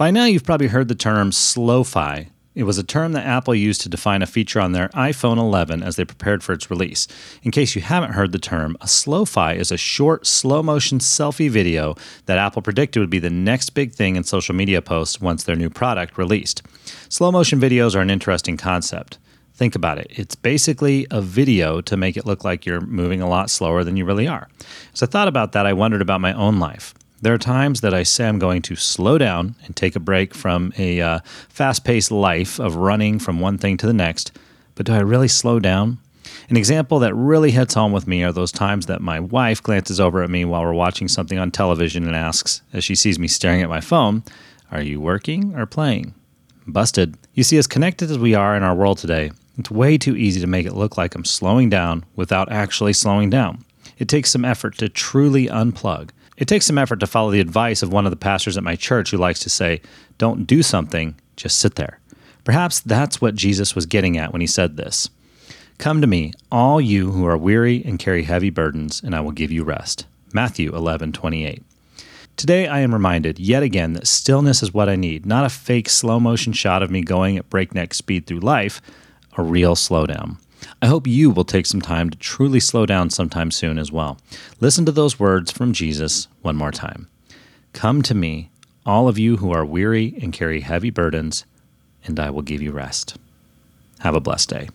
By now, you've probably heard the term slofie. It was a term that Apple used to define a feature on their iPhone 11 as they prepared for its release. In case you haven't heard the term, a slofie is a short, slow-motion selfie video that Apple predicted would be the next big thing in social media posts once their new product released. Slow-motion videos are an interesting concept. Think about it. It's basically a video to make it look like you're moving a lot slower than you really are. As I thought about that, I wondered about my own life. There are times that I say I'm going to slow down and take a break from a uh, fast paced life of running from one thing to the next, but do I really slow down? An example that really hits home with me are those times that my wife glances over at me while we're watching something on television and asks, as she sees me staring at my phone, Are you working or playing? Busted. You see, as connected as we are in our world today, it's way too easy to make it look like I'm slowing down without actually slowing down. It takes some effort to truly unplug it takes some effort to follow the advice of one of the pastors at my church who likes to say, Don't do something, just sit there. Perhaps that's what Jesus was getting at when he said this Come to me, all you who are weary and carry heavy burdens, and I will give you rest. Matthew 11 28. Today, I am reminded yet again that stillness is what I need, not a fake slow motion shot of me going at breakneck speed through life, a real slowdown. I hope you will take some time to truly slow down sometime soon as well. Listen to those words from Jesus one more time Come to me, all of you who are weary and carry heavy burdens, and I will give you rest. Have a blessed day.